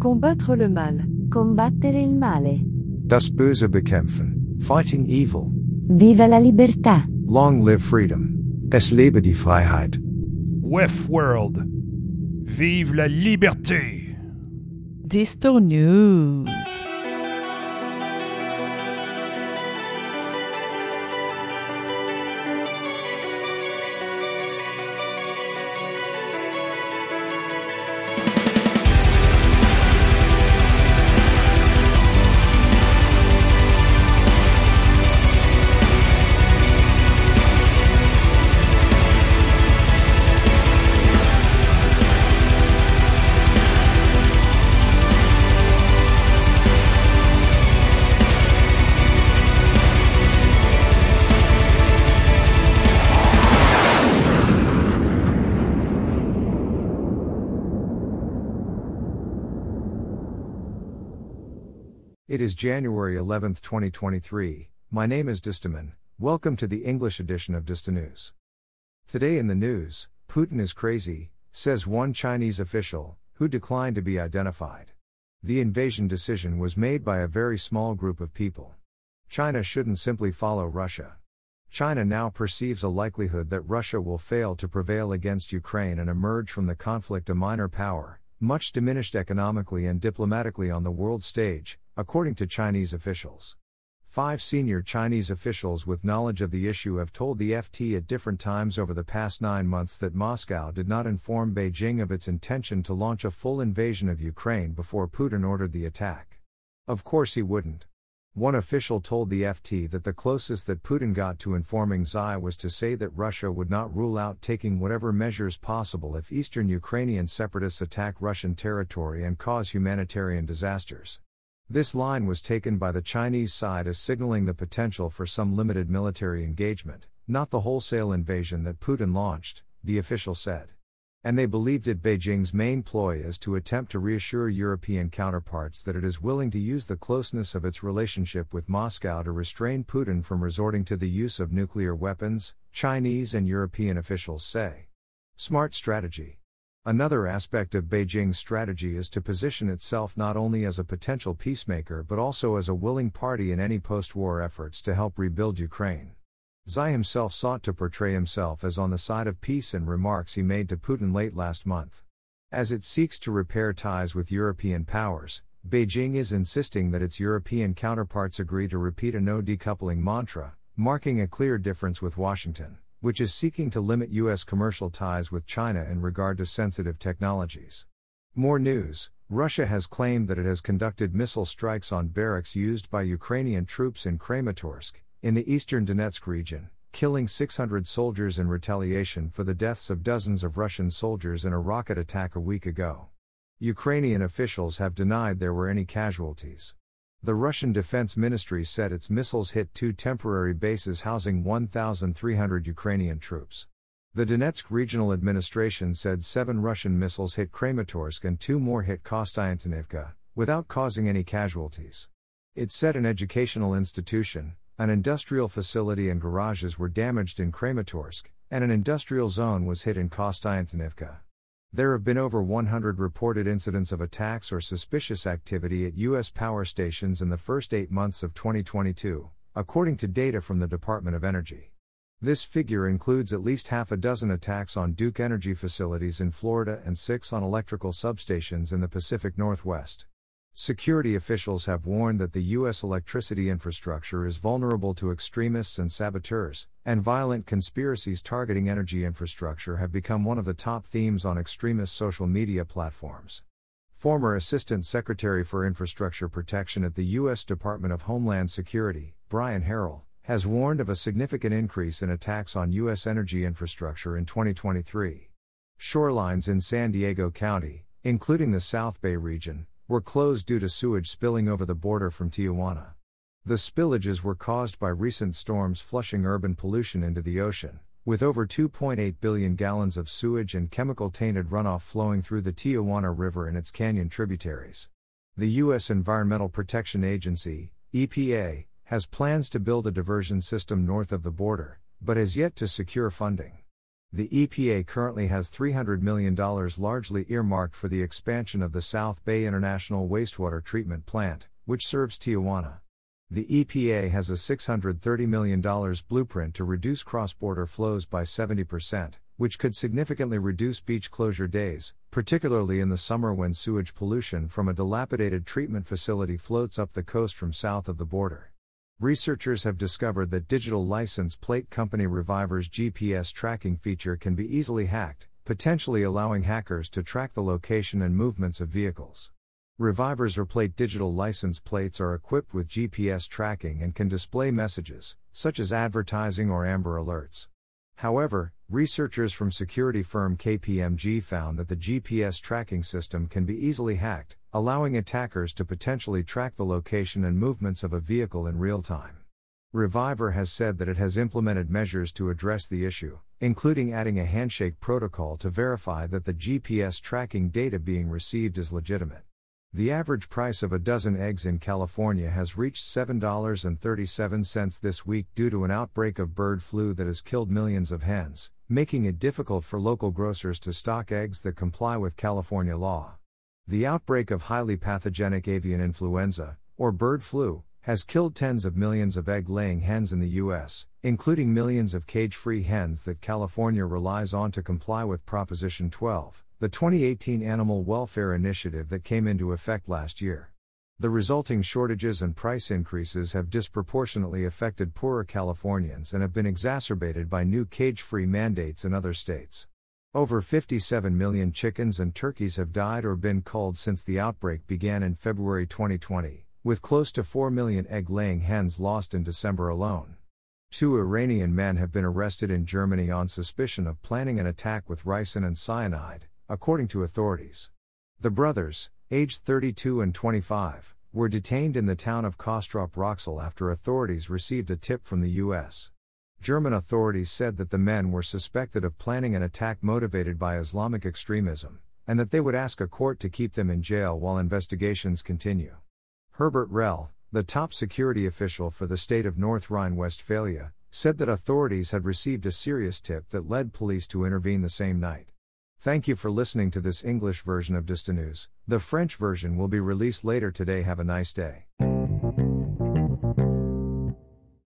Combattre le mal. Combattere il male. Das Böse bekämpfen. Fighting evil. Viva la libertà. Long live freedom. Es lebe die Freiheit. WEF World. Vive la liberté. Disto News. It is January 11, 2023. My name is Distaman. Welcome to the English edition of Dystonews. Today in the news, Putin is crazy, says one Chinese official, who declined to be identified. The invasion decision was made by a very small group of people. China shouldn't simply follow Russia. China now perceives a likelihood that Russia will fail to prevail against Ukraine and emerge from the conflict a minor power, much diminished economically and diplomatically on the world stage, according to Chinese officials. Five senior Chinese officials with knowledge of the issue have told the FT at different times over the past nine months that Moscow did not inform Beijing of its intention to launch a full invasion of Ukraine before Putin ordered the attack. Of course, he wouldn't. One official told the FT that the closest that Putin got to informing Xi was to say that Russia would not rule out taking whatever measures possible if eastern Ukrainian separatists attack Russian territory and cause humanitarian disasters. This line was taken by the Chinese side as signaling the potential for some limited military engagement, not the wholesale invasion that Putin launched, the official said. And they believed it Beijing's main ploy is to attempt to reassure European counterparts that it is willing to use the closeness of its relationship with Moscow to restrain Putin from resorting to the use of nuclear weapons, Chinese and European officials say. Smart strategy. Another aspect of Beijing's strategy is to position itself not only as a potential peacemaker but also as a willing party in any post war efforts to help rebuild Ukraine. Xi himself sought to portray himself as on the side of peace in remarks he made to Putin late last month. As it seeks to repair ties with European powers, Beijing is insisting that its European counterparts agree to repeat a no decoupling mantra, marking a clear difference with Washington which is seeking to limit U.S. commercial ties with China in regard to sensitive technologies. More news Russia has claimed that it has conducted missile strikes on barracks used by Ukrainian troops in Kramatorsk, in the eastern Donetsk region, killing 600 soldiers in retaliation for the deaths of dozens of Russian soldiers in a rocket attack a week ago. Ukrainian officials have denied there were any casualties. The Russian Defense Ministry said its missiles hit two temporary bases housing 1,300 Ukrainian troops. The Donetsk Regional Administration said seven Russian missiles hit Kramatorsk and two more hit Kostyantynivka, without causing any casualties. It said an educational institution, an industrial facility, and garages were damaged in Kramatorsk, and an industrial zone was hit in Kostyantynivka. There have been over 100 reported incidents of attacks or suspicious activity at U.S. power stations in the first eight months of 2022, according to data from the Department of Energy. This figure includes at least half a dozen attacks on Duke Energy facilities in Florida and six on electrical substations in the Pacific Northwest. Security officials have warned that the U.S. electricity infrastructure is vulnerable to extremists and saboteurs, and violent conspiracies targeting energy infrastructure have become one of the top themes on extremist social media platforms. Former Assistant Secretary for Infrastructure Protection at the U.S. Department of Homeland Security, Brian Harrell, has warned of a significant increase in attacks on U.S. energy infrastructure in 2023. Shorelines in San Diego County, including the South Bay region, were closed due to sewage spilling over the border from Tijuana. The spillages were caused by recent storms flushing urban pollution into the ocean, with over 2.8 billion gallons of sewage and chemical tainted runoff flowing through the Tijuana River and its canyon tributaries. The U.S. Environmental Protection Agency, EPA, has plans to build a diversion system north of the border, but has yet to secure funding. The EPA currently has $300 million largely earmarked for the expansion of the South Bay International Wastewater Treatment Plant, which serves Tijuana. The EPA has a $630 million blueprint to reduce cross border flows by 70%, which could significantly reduce beach closure days, particularly in the summer when sewage pollution from a dilapidated treatment facility floats up the coast from south of the border. Researchers have discovered that digital license plate company Reviver's GPS tracking feature can be easily hacked, potentially allowing hackers to track the location and movements of vehicles. Reviver's RPlate digital license plates are equipped with GPS tracking and can display messages, such as advertising or Amber Alerts. However, researchers from security firm KPMG found that the GPS tracking system can be easily hacked, allowing attackers to potentially track the location and movements of a vehicle in real time. Reviver has said that it has implemented measures to address the issue, including adding a handshake protocol to verify that the GPS tracking data being received is legitimate. The average price of a dozen eggs in California has reached $7.37 this week due to an outbreak of bird flu that has killed millions of hens, making it difficult for local grocers to stock eggs that comply with California law. The outbreak of highly pathogenic avian influenza, or bird flu, has killed tens of millions of egg laying hens in the U.S., including millions of cage free hens that California relies on to comply with Proposition 12 the 2018 Animal Welfare Initiative that came into effect last year. The resulting shortages and price increases have disproportionately affected poorer Californians and have been exacerbated by new cage free mandates in other states. Over 57 million chickens and turkeys have died or been culled since the outbreak began in February 2020, with close to 4 million egg laying hens lost in December alone. Two Iranian men have been arrested in Germany on suspicion of planning an attack with ricin and cyanide, according to authorities. The brothers, aged 32 and 25, were detained in the town of Castrop Rauxel after authorities received a tip from the U.S. German authorities said that the men were suspected of planning an attack motivated by Islamic extremism, and that they would ask a court to keep them in jail while investigations continue. Herbert Reul, the top security official for the state of North Rhine Westphalia, said that authorities had received a serious tip that led police to intervene the same night. Thank you for listening to this English version of Dystonews. The French version will be released later today. Have a nice day.